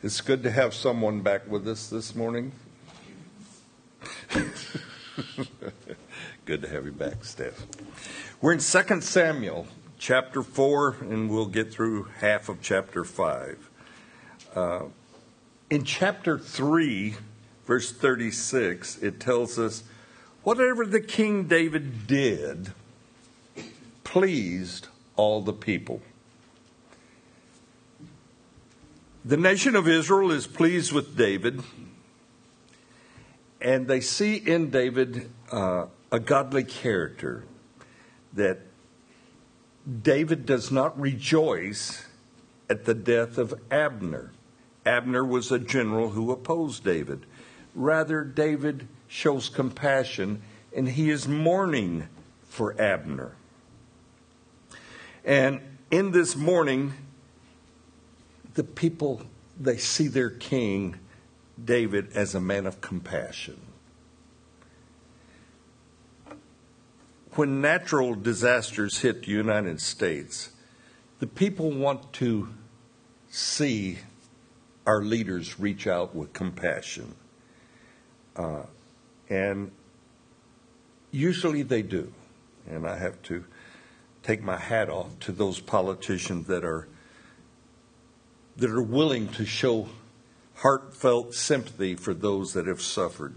It's good to have someone back with us this morning. good to have you back, Steph. We're in 2 Samuel chapter 4, and we'll get through half of chapter 5. Uh, in chapter 3, verse 36, it tells us whatever the King David did pleased all the people. The nation of Israel is pleased with David, and they see in David uh, a godly character that David does not rejoice at the death of Abner. Abner was a general who opposed David. Rather, David shows compassion and he is mourning for Abner. And in this mourning, the people, they see their king, David, as a man of compassion. When natural disasters hit the United States, the people want to see our leaders reach out with compassion. Uh, and usually they do. And I have to take my hat off to those politicians that are that are willing to show heartfelt sympathy for those that have suffered.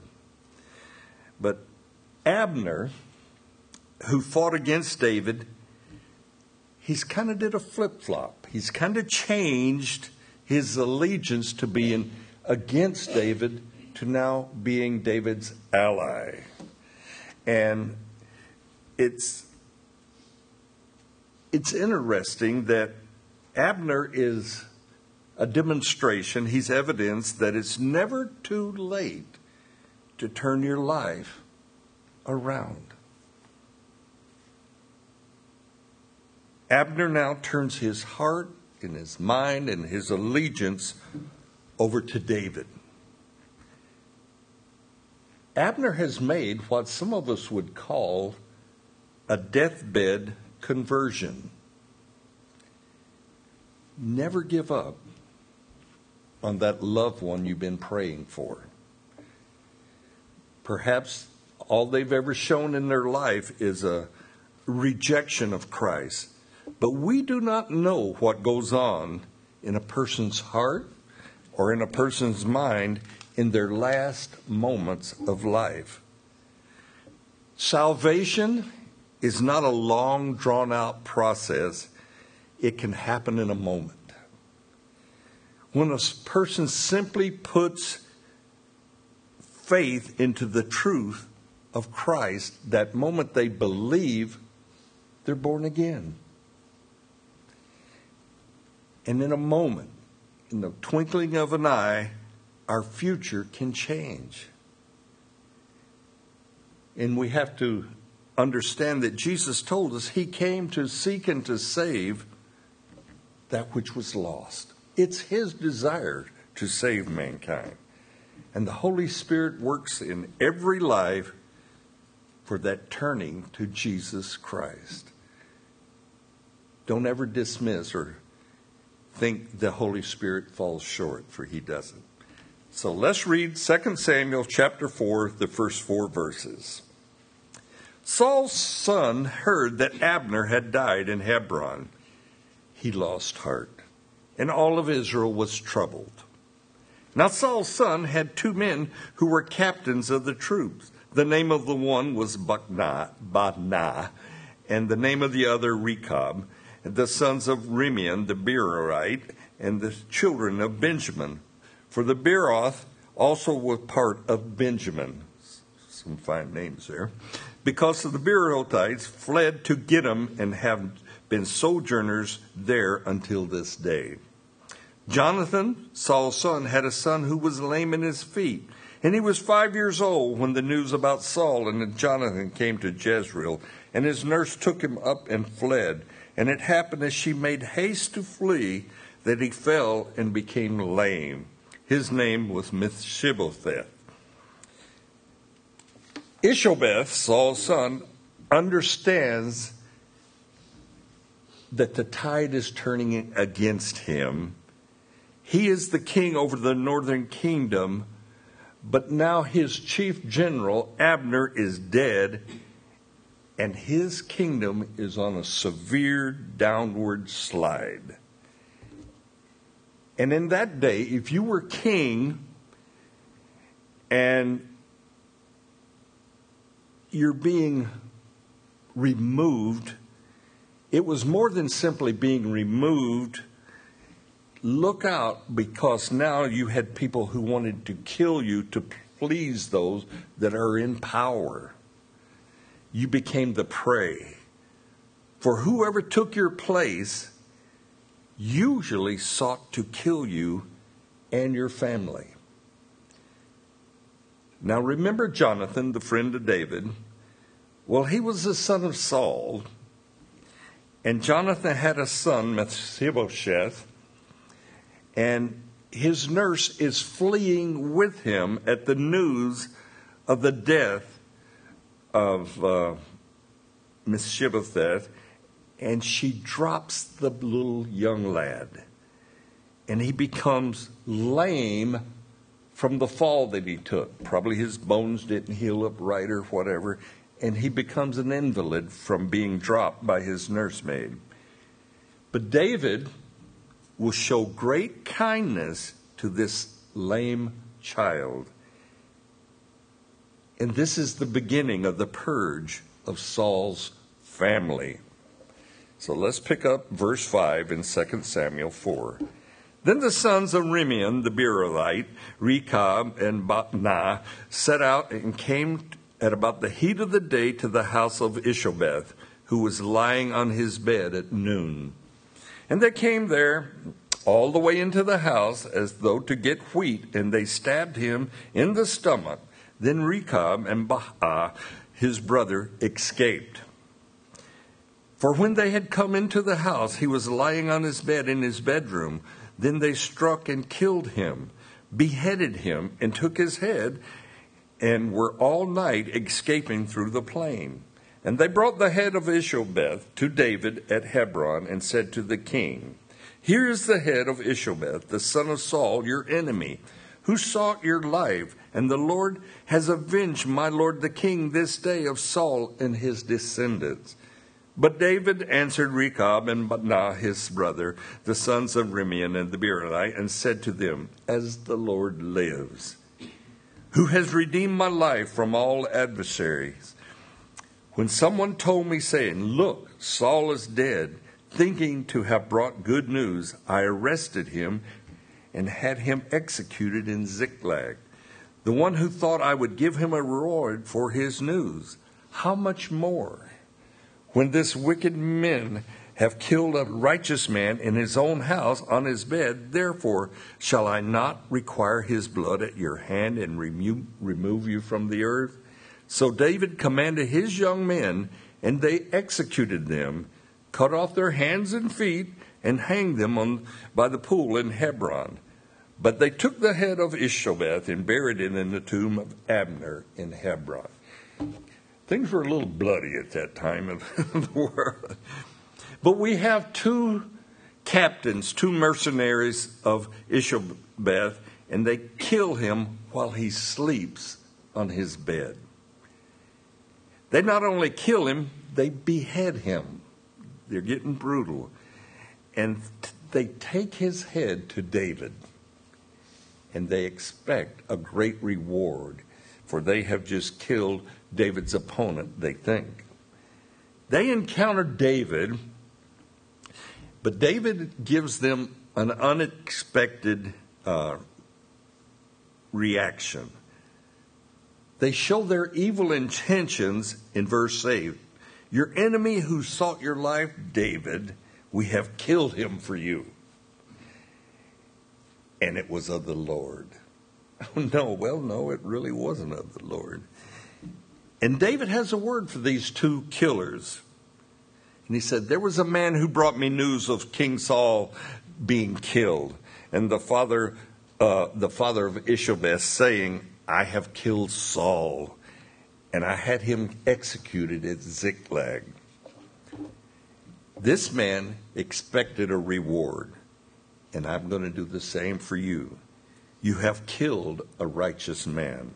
But Abner, who fought against David, he's kind of did a flip flop. He's kind of changed his allegiance to being against David to now being David's ally. And it's it's interesting that Abner is a demonstration, he's evidence that it's never too late to turn your life around. Abner now turns his heart and his mind and his allegiance over to David. Abner has made what some of us would call a deathbed conversion. Never give up on that loved one you've been praying for. Perhaps all they've ever shown in their life is a rejection of Christ. But we do not know what goes on in a person's heart or in a person's mind in their last moments of life. Salvation is not a long, drawn out process, it can happen in a moment when a person simply puts faith into the truth of Christ, that moment they believe, they're born again. And in a moment, in the twinkling of an eye, our future can change. And we have to understand that Jesus told us he came to seek and to save that which was lost. It's His desire to save mankind. And the Holy Spirit works in every life for that turning to Jesus Christ. Don't ever dismiss or think the Holy Spirit falls short, for He doesn't. So let's read 2 Samuel chapter 4, the first four verses. Saul's son heard that Abner had died in Hebron. He lost heart and all of Israel was troubled. Now Saul's son had two men who were captains of the troops. The name of the one was Baanah, and the name of the other Rechab, the sons of Rimmon the Beerothite, and the children of Benjamin. For the Beeroth also was part of Benjamin. Some fine names there. Because of the Beerothites fled to Gittaim and have been sojourners there until this day. Jonathan, Saul's son, had a son who was lame in his feet. And he was five years old when the news about Saul and Jonathan came to Jezreel. And his nurse took him up and fled. And it happened as she made haste to flee that he fell and became lame. His name was Mephibosheth. Ishbosheth, Saul's son, understands that the tide is turning against him he is the king over the northern kingdom, but now his chief general, Abner, is dead, and his kingdom is on a severe downward slide. And in that day, if you were king and you're being removed, it was more than simply being removed. Look out because now you had people who wanted to kill you to please those that are in power. You became the prey. For whoever took your place usually sought to kill you and your family. Now remember Jonathan, the friend of David. Well, he was the son of Saul, and Jonathan had a son, Mephibosheth, and his nurse is fleeing with him at the news of the death of uh, Mephibosheth, and she drops the little young lad, and he becomes lame from the fall that he took. Probably his bones didn't heal up right or whatever, and he becomes an invalid from being dropped by his nursemaid. But David will show great kindness to this lame child. And this is the beginning of the purge of Saul's family. So let's pick up verse 5 in 2 Samuel 4. Then the sons of Rimmon the Beerothite, Rechab and Baanah, set out and came at about the heat of the day to the house of Ishbosheth, who was lying on his bed at noon. And they came there all the way into the house as though to get wheat, and they stabbed him in the stomach. Then Rechab and Baanah, his brother, escaped. For when they had come into the house, he was lying on his bed in his bedroom. Then they struck and killed him, beheaded him, and took his head, and were all night escaping through the plain. And they brought the head of Ishbosheth to David at Hebron, and said to the king, Here is the head of Ishbosheth, the son of Saul, your enemy, who sought your life, and the Lord has avenged my lord the king this day of Saul and his descendants. But David answered Rechab and Baanah his brother, the sons of Rimmon and the Beerothite, and said to them, As the Lord lives, who has redeemed my life from all adversaries. When someone told me, saying, Look, Saul is dead, thinking to have brought good news, I arrested him and had him executed in Ziklag. The one who thought I would give him a reward for his news, how much more? when this wicked men have killed a righteous man in his own house on his bed, therefore shall I not require his blood at your hand and remove you from the earth? So David commanded his young men, and they executed them, cut off their hands and feet, and hanged them on, by the pool in Hebron. But they took the head of Ishbosheth and buried it in the tomb of Abner in Hebron. Things were a little bloody at that time of the world. But we have two captains, two mercenaries of Ishbosheth, and they kill him while he sleeps on his bed. They not only kill him, they behead him. They're getting brutal. And they take his head to David, and they expect a great reward, for they have just killed David's opponent, they think. They encounter David, but David gives them an unexpected uh, reaction. They show their evil intentions in verse 8. Your enemy who sought your life, David, we have killed him for you. And it was of the Lord. Oh, no, well, no, it really wasn't of the Lord. And David has a word for these two killers. And he said, There was a man who brought me news of King Saul being killed, and the father, uh, the father of Ishbosheth, saying, I have killed Saul, and I had him executed at Ziklag. This man expected a reward. and I'm going to do the same for you. You have killed a righteous man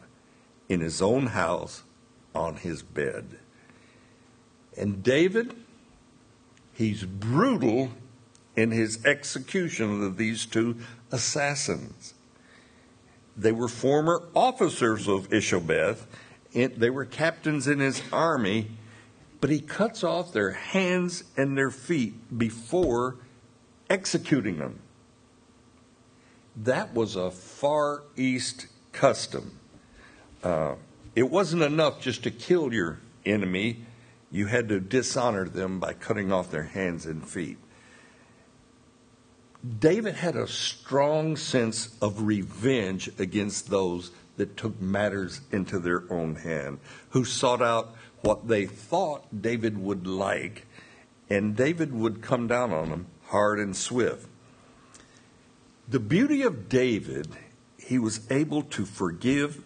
in his own house on his bed. And David, he's brutal in his execution of these two assassins. They were former officers of Ishbosheth, they were captains in his army, but he cuts off their hands and their feet before executing them. That was a Far East custom. Uh, it wasn't enough just to kill your enemy, you had to dishonor them by cutting off their hands and feet. David had a strong sense of revenge against those that took matters into their own hand, who sought out what they thought David would like, and David would come down on them hard and swift. The beauty of David, he was able to forgive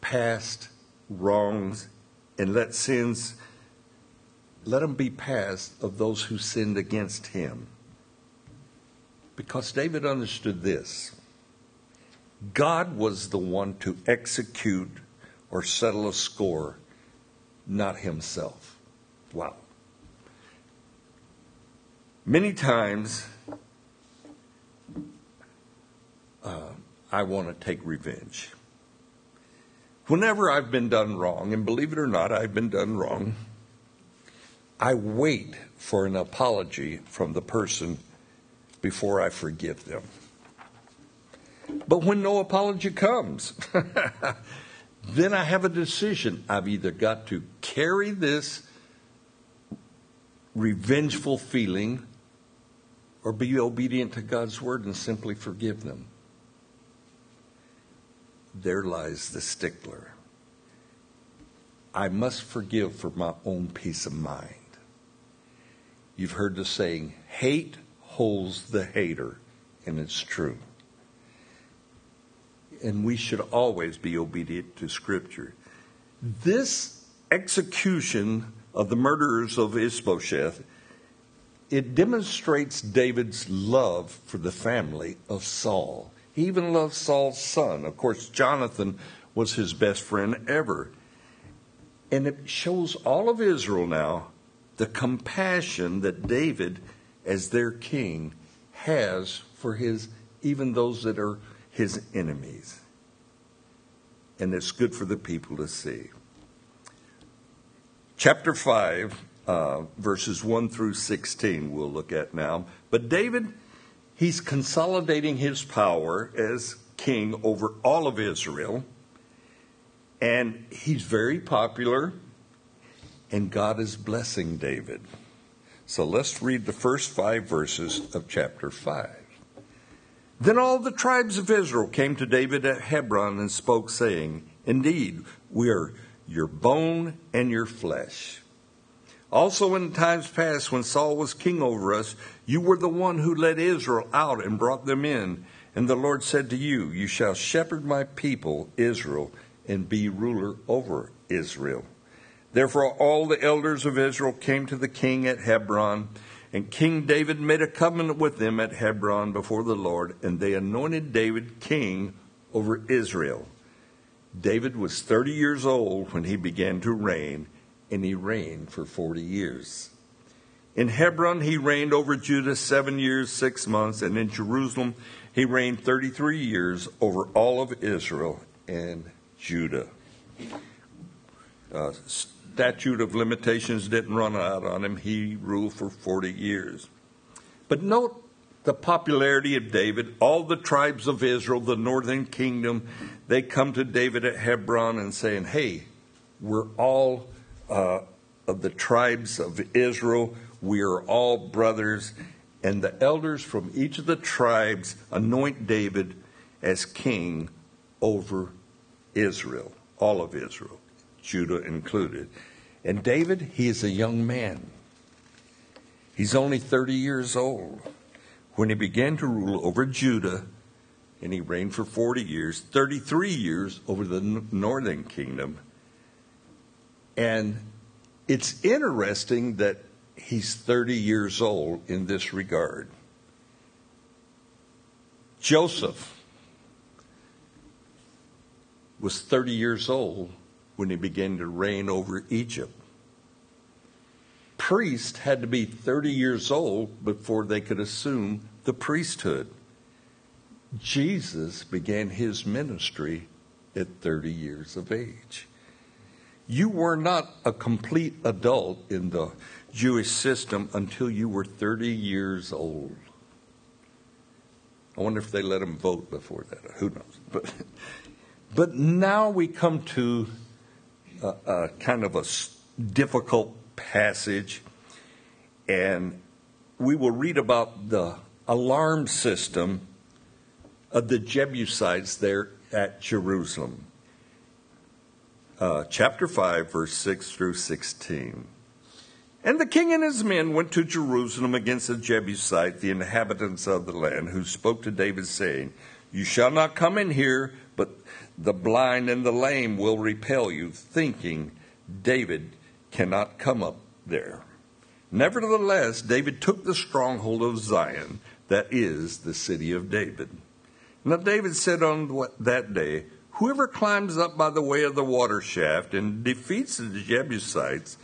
past wrongs and let sins let them be past of those who sinned against him. Because David understood this God was the one to execute or settle a score, not himself. Wow. Many times, uh, I want to take revenge. Whenever I've been done wrong, and believe it or not, I've been done wrong, I wait for an apology from the person before I forgive them. But when no apology comes, then I have a decision. I've either got to carry this revengeful feeling or be obedient to God's word and simply forgive them. There lies the stickler. I must forgive for my own peace of mind. You've heard the saying, hate holds the hater, and it's true. And we should always be obedient to Scripture. This execution of the murderers of Ishbosheth, it demonstrates David's love for the family of Saul. He even loved Saul's son. Of course, Jonathan was his best friend ever. And it shows all of Israel now the compassion that David, as their king, has for his even those that are his enemies. And it's good for the people to see. Chapter 5, uh, verses 1 through 16, we'll look at now. But David, he's consolidating his power as king over all of Israel. And he's very popular and God is blessing David. So let's read the first five verses of chapter 5. Then all the tribes of Israel came to David at Hebron and spoke, saying, Indeed, we are your bone and your flesh. Also, in times past, when Saul was king over us, you were the one who led Israel out and brought them in. And the Lord said to you, You shall shepherd my people, Israel, and be ruler over Israel. Therefore, all the elders of Israel came to the king at Hebron, and King David made a covenant with them at Hebron before the Lord, and they anointed David king over Israel. David was 30 years old when he began to reign, and he reigned for 40 years. In Hebron, he reigned over Judah seven years, six months, and in Jerusalem, he reigned 33 years over all of Israel and Judah. Uh, statute of limitations didn't run out on him. He ruled for 40 years. But note the popularity of David. All the tribes of Israel, the northern kingdom, they come to David at Hebron and saying, Hey, we're all uh, of the tribes of Israel. We are all brothers. And the elders from each of the tribes anoint David as king over Israel, all of Israel. Judah included. And David, he is a young man. He's only 30 years old. When he began to rule over Judah, and he reigned for 40 years, 33 years over the northern kingdom. And it's interesting that he's 30 years old in this regard. Joseph was 30 years old when he began to reign over Egypt. Priests had to be 30 years old before they could assume the priesthood. Jesus began his ministry at 30 years of age. You were not a complete adult in the Jewish system until you were 30 years old. I wonder if they let him vote before that. Who knows? But, but now we come to a, kind of a difficult passage, and we will read about the alarm system of the Jebusites there at Jerusalem. Uh, chapter 5, verse 6 through 16. And the king and his men went to Jerusalem against the Jebusite, the inhabitants of the land, who spoke to David, saying, You shall not come in here, but the blind and the lame will repel you, thinking David cannot come up there. Nevertheless, David took the stronghold of Zion, that is, the city of David. Now David said on that day, Whoever climbs up by the way of the water shaft and defeats the Jebusites,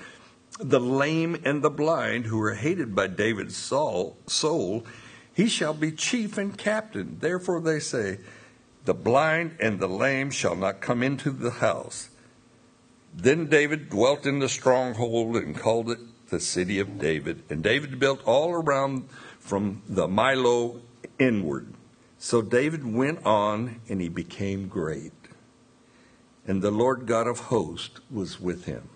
the lame and the blind, who are hated by David's soul, he shall be chief and captain. Therefore they say, The blind and the lame shall not come into the house. Then David dwelt in the stronghold and called it the city of David. And David built all around from the Millo inward. So David went on and he became great. And the Lord God of hosts was with him.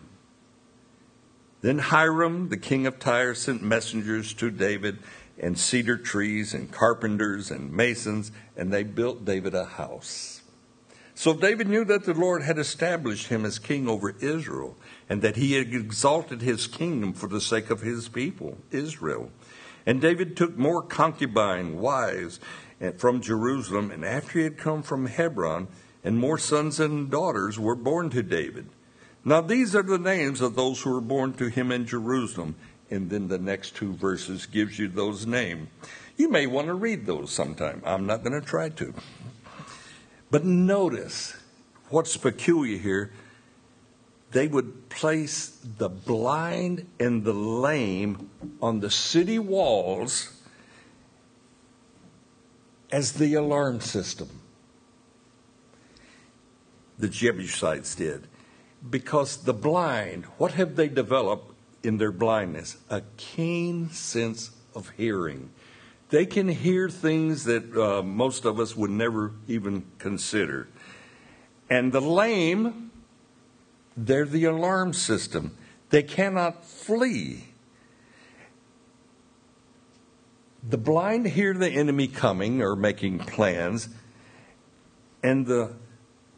Then Hiram, the king of Tyre, sent messengers to David and cedar trees and carpenters and masons, and they built David a house. So David knew that the Lord had established him as king over Israel, and that he had exalted his kingdom for the sake of his people, Israel. And David took more concubine wives from Jerusalem, and after he had come from Hebron, and more sons and daughters were born to David. Now, these are the names of those who were born to him in Jerusalem. And then the next two verses gives you those names. You may want to read those sometime. I'm not going to try to. But notice what's peculiar here. They would place the blind and the lame on the city walls as the alarm system. The Jebusites did because the blind, what have they developed in their blindness? A keen sense of hearing. They can hear things that uh, most of us would never even consider. And the lame, they're the alarm system. They cannot flee. The blind hear the enemy coming or making plans, and the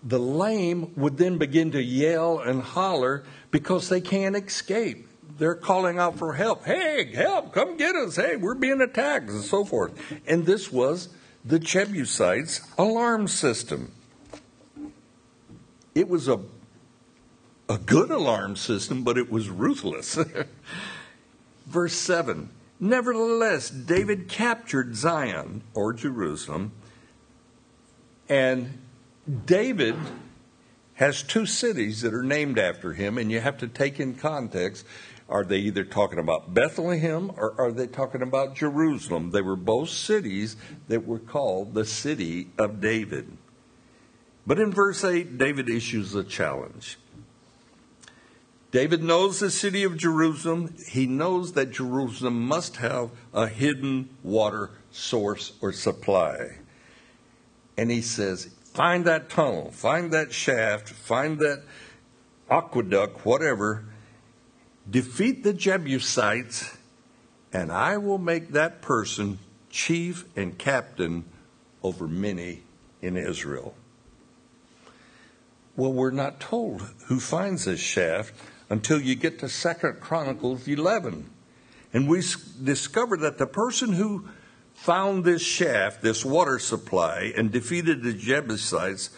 the lame would then begin to yell and holler because they can't escape. They're calling out for help. Hey, help, come get us. Hey, we're being attacked, and so forth. And this was the Jebusites' alarm system. It was a, a good alarm system, but it was ruthless. Verse 7 Nevertheless, David captured Zion, or Jerusalem, and David has two cities that are named after him, and you have to take in context. Are they either talking about Bethlehem or are they talking about Jerusalem? They were both cities that were called the city of David. But in verse 8, David issues a challenge. David knows the city of Jerusalem. He knows that Jerusalem must have a hidden water source or supply. And he says, Find that tunnel, find that shaft, find that aqueduct, whatever. Defeat the Jebusites, and I will make that person chief and captain over many in Israel. Well, we're not told who finds this shaft until you get to Second Chronicles 11. And we discover that the person who found this shaft, this water supply, and defeated the Jebusites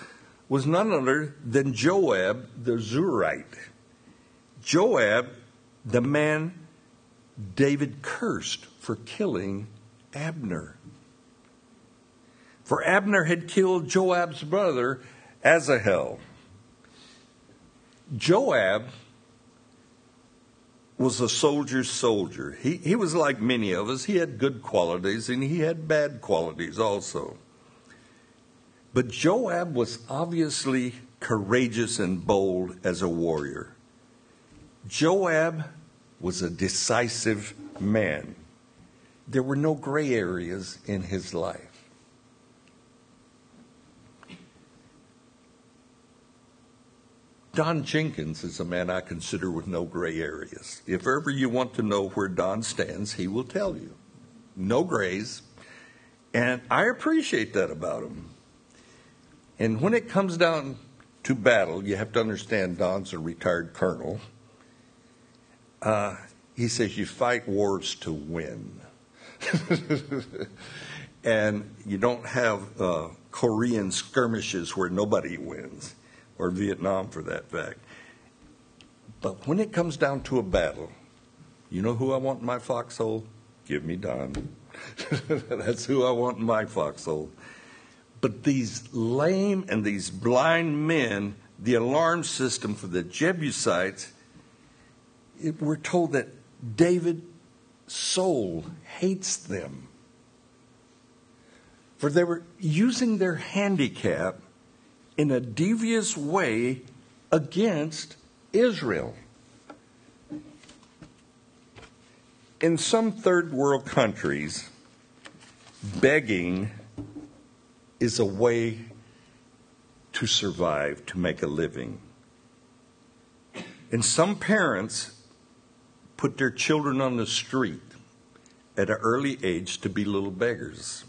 was none other than Joab the Zurite. Joab, the man David cursed for killing Abner. For Abner had killed Joab's brother, Asahel. Joab was a soldier's soldier. He, he was like many of us. He had good qualities and he had bad qualities also. But Joab was obviously courageous and bold as a warrior. Joab was a decisive man. There were no gray areas in his life. Don Jenkins is a man I consider with no gray areas. If ever you want to know where Don stands, he will tell you. No grays. And I appreciate that about him. And when it comes down to battle, you have to understand Don's a retired colonel. Uh, he says you fight wars to win. and you don't have uh, Korean skirmishes where nobody wins or Vietnam for that fact. But when it comes down to a battle, you know who I want in my foxhole? Give me Don. That's who I want in my foxhole. But these lame and these blind men, the alarm system for the Jebusites, it, we're told that David's soul hates them. For they were using their handicap in a devious way against Israel. In some third world countries, begging is a way to survive, to make a living. And some parents put their children on the street at an early age to be little beggars.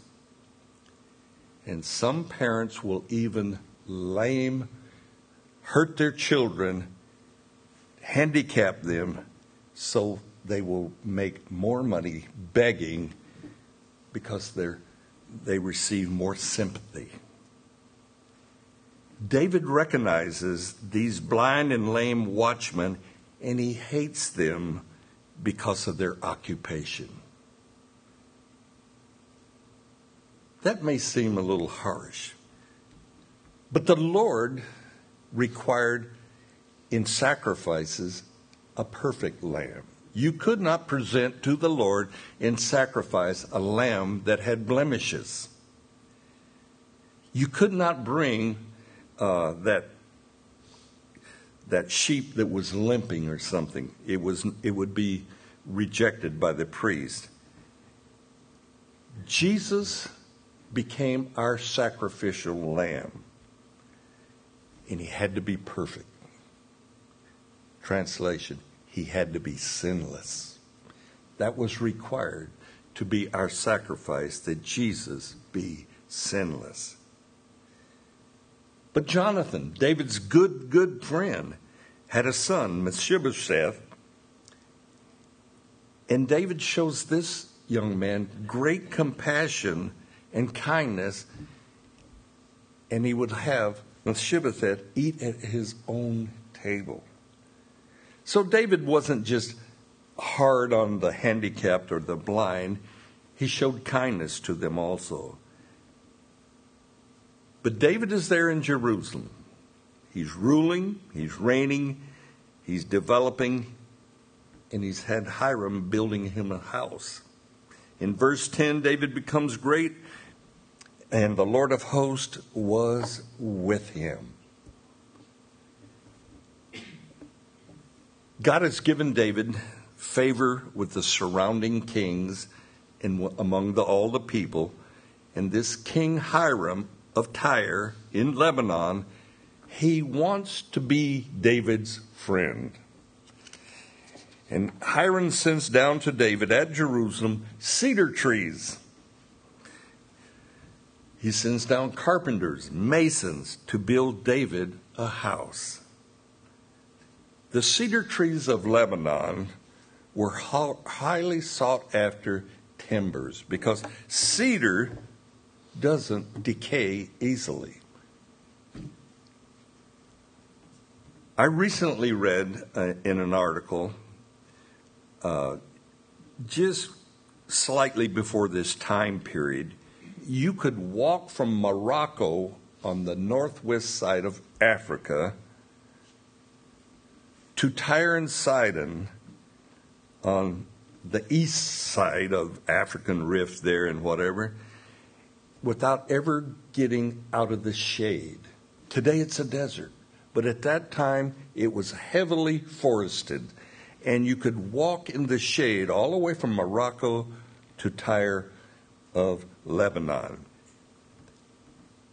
And some parents will even lame, hurt their children, handicap them so they will make more money begging because they're, they receive more sympathy. David recognizes these blind and lame watchmen and he hates them because of their occupation. That may seem a little harsh, but the Lord required in sacrifices a perfect lamb. You could not present to the Lord in sacrifice a lamb that had blemishes. You could not bring uh, that that sheep that was limping or something. It was it would be rejected by the priest. Jesus became our sacrificial lamb and he had to be perfect. Translation, he had to be sinless. That was required to be our sacrifice, that Jesus be sinless. But Jonathan, David's good, good friend, had a son, Mephibosheth, and David shows this young man great compassion and kindness, and he would have Mephibosheth eat at his own table. So David wasn't just hard on the handicapped or the blind, he showed kindness to them also. But David is there in Jerusalem. He's ruling, he's reigning, he's developing, and he's had Hiram building him a house. In verse 10, David becomes great and the Lord of hosts was with him. God has given David favor with the surrounding kings and among the, all the people. And this King Hiram of Tyre in Lebanon, he wants to be David's friend. And Hiram sends down to David at Jerusalem cedar trees he sends down carpenters, masons to build David a house. The cedar trees of Lebanon were highly sought after timbers because cedar doesn't decay easily. I recently read uh, in an article uh, just slightly before this time period you could walk from Morocco on the northwest side of Africa to Tyre and Sidon on the east side of African Rift there and whatever without ever getting out of the shade. Today it's a desert, but at that time it was heavily forested and you could walk in the shade all the way from Morocco to Tyre of Lebanon.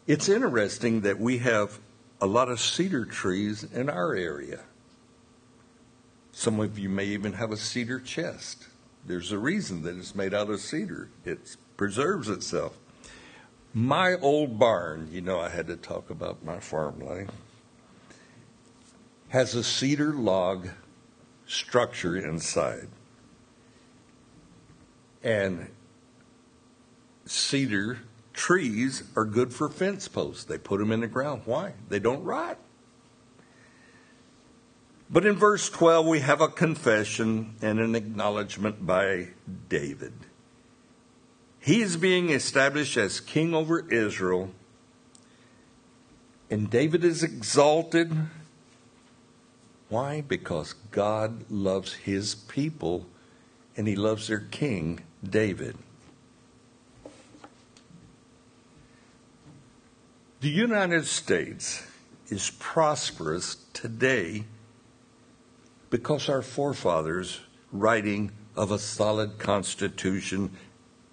It's interesting that we have a lot of cedar trees in our area. Some of you may even have a cedar chest. There's a reason that it's made out of cedar, it preserves itself. My old barn, you know, I had to talk about my farm life, has a cedar log structure inside. And cedar trees are good for fence posts. They put them in the ground. Why? They don't rot. But in verse 12, we have a confession and an acknowledgement by David. He is being established as king over Israel, and David is exalted. Why? Because God loves his people and he loves their king, David. The United States is prosperous today because our forefathers writing of a solid constitution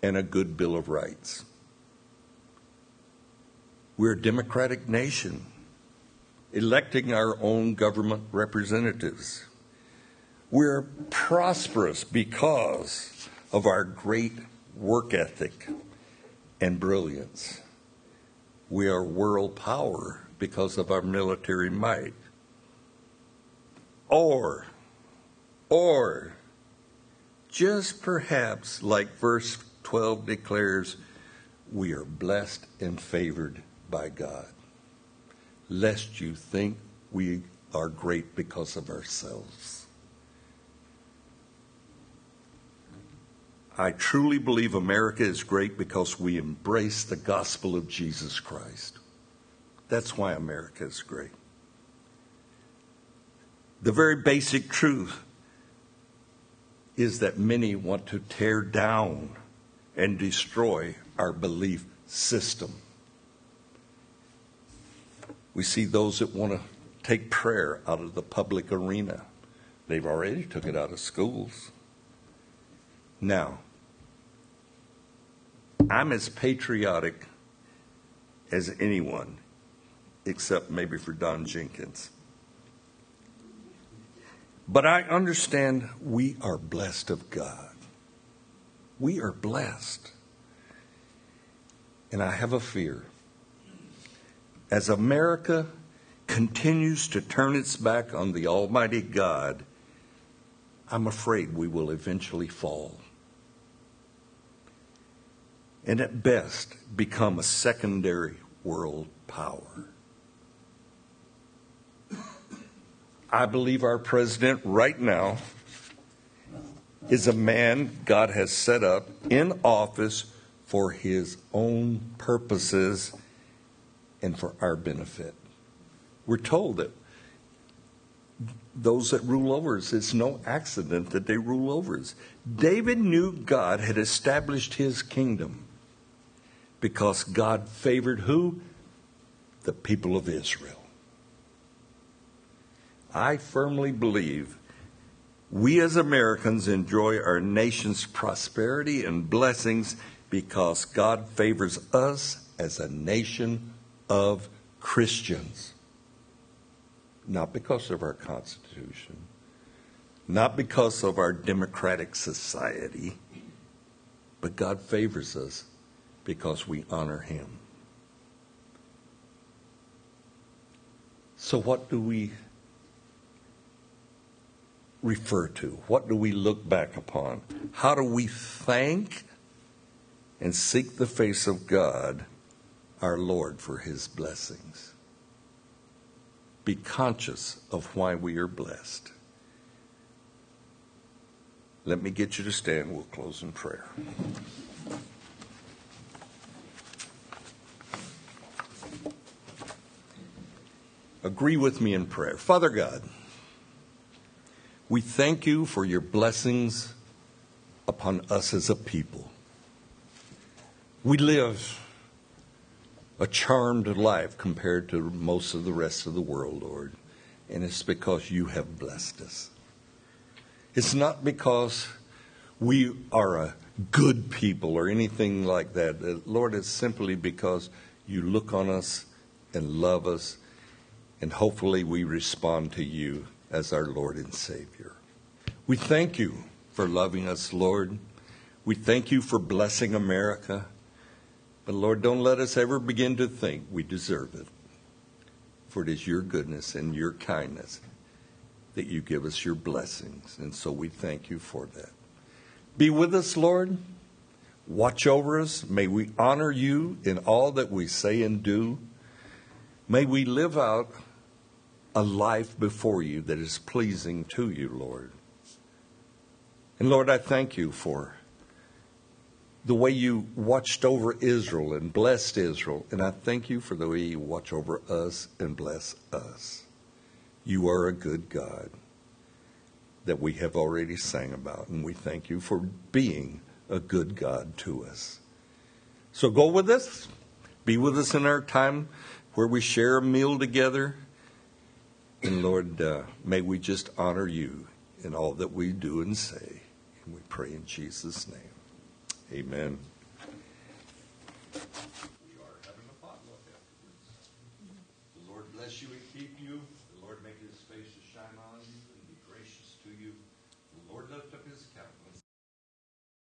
and a good bill of rights. We're a democratic nation, electing our own government representatives. We're prosperous because of our great work ethic and brilliance. We are world power because of our military might. Or, or, just perhaps like verse 12 declares, we are blessed and favored by God. Lest you think we are great because of ourselves. I truly believe America is great because we embrace the gospel of Jesus Christ. That's why America is great the very basic truth is that many want to tear down and destroy our belief system. We see those that want to take prayer out of the public arena. They've already took it out of schools. Now, I'm as patriotic as anyone, except maybe for Don Jenkins. But I understand we are blessed of God. We are blessed. And I have a fear. As America continues to turn its back on the Almighty God, I'm afraid we will eventually fall. And at best, become a secondary world power. I believe our president right now is a man God has set up in office for his own purposes and for our benefit. We're told that those that rule over us, it's no accident that they rule over us. David knew God had established his kingdom because God favored who? The people of Israel. I firmly believe we as Americans enjoy our nation's prosperity and blessings because God favors us as a nation of Christians. Not because of our Constitution, not because of our democratic society, but God favors us because we honor Him. So, what do we refer to? What do we look back upon? How do we thank and seek the face of God, our Lord, for his blessings? Be conscious of why we are blessed. Let me get you to stand. We'll close in prayer. Agree with me in prayer. Father God, we thank you for your blessings upon us as a people. We live a charmed life compared to most of the rest of the world, Lord, and it's because you have blessed us. It's not because we are a good people or anything like that. Lord, it's simply because you look on us and love us, and hopefully we respond to you as our Lord and Savior. We thank you for loving us, Lord. We thank you for blessing America. But Lord, don't let us ever begin to think we deserve it. For it is your goodness and your kindness that you give us your blessings. And so we thank you for that. Be with us, Lord. Watch over us. May we honor you in all that we say and do. May we live out a life before you that is pleasing to you, Lord. And Lord, I thank you for the way you watched over Israel and blessed Israel. And I thank you for the way you watch over us and bless us. You are a good God that we have already sang about, and we thank you for being a good God to us. So go with us. Be with us in our time where we share a meal together. And Lord, uh, may we just honor you in all that we do and say. And we pray in Jesus' name. Amen.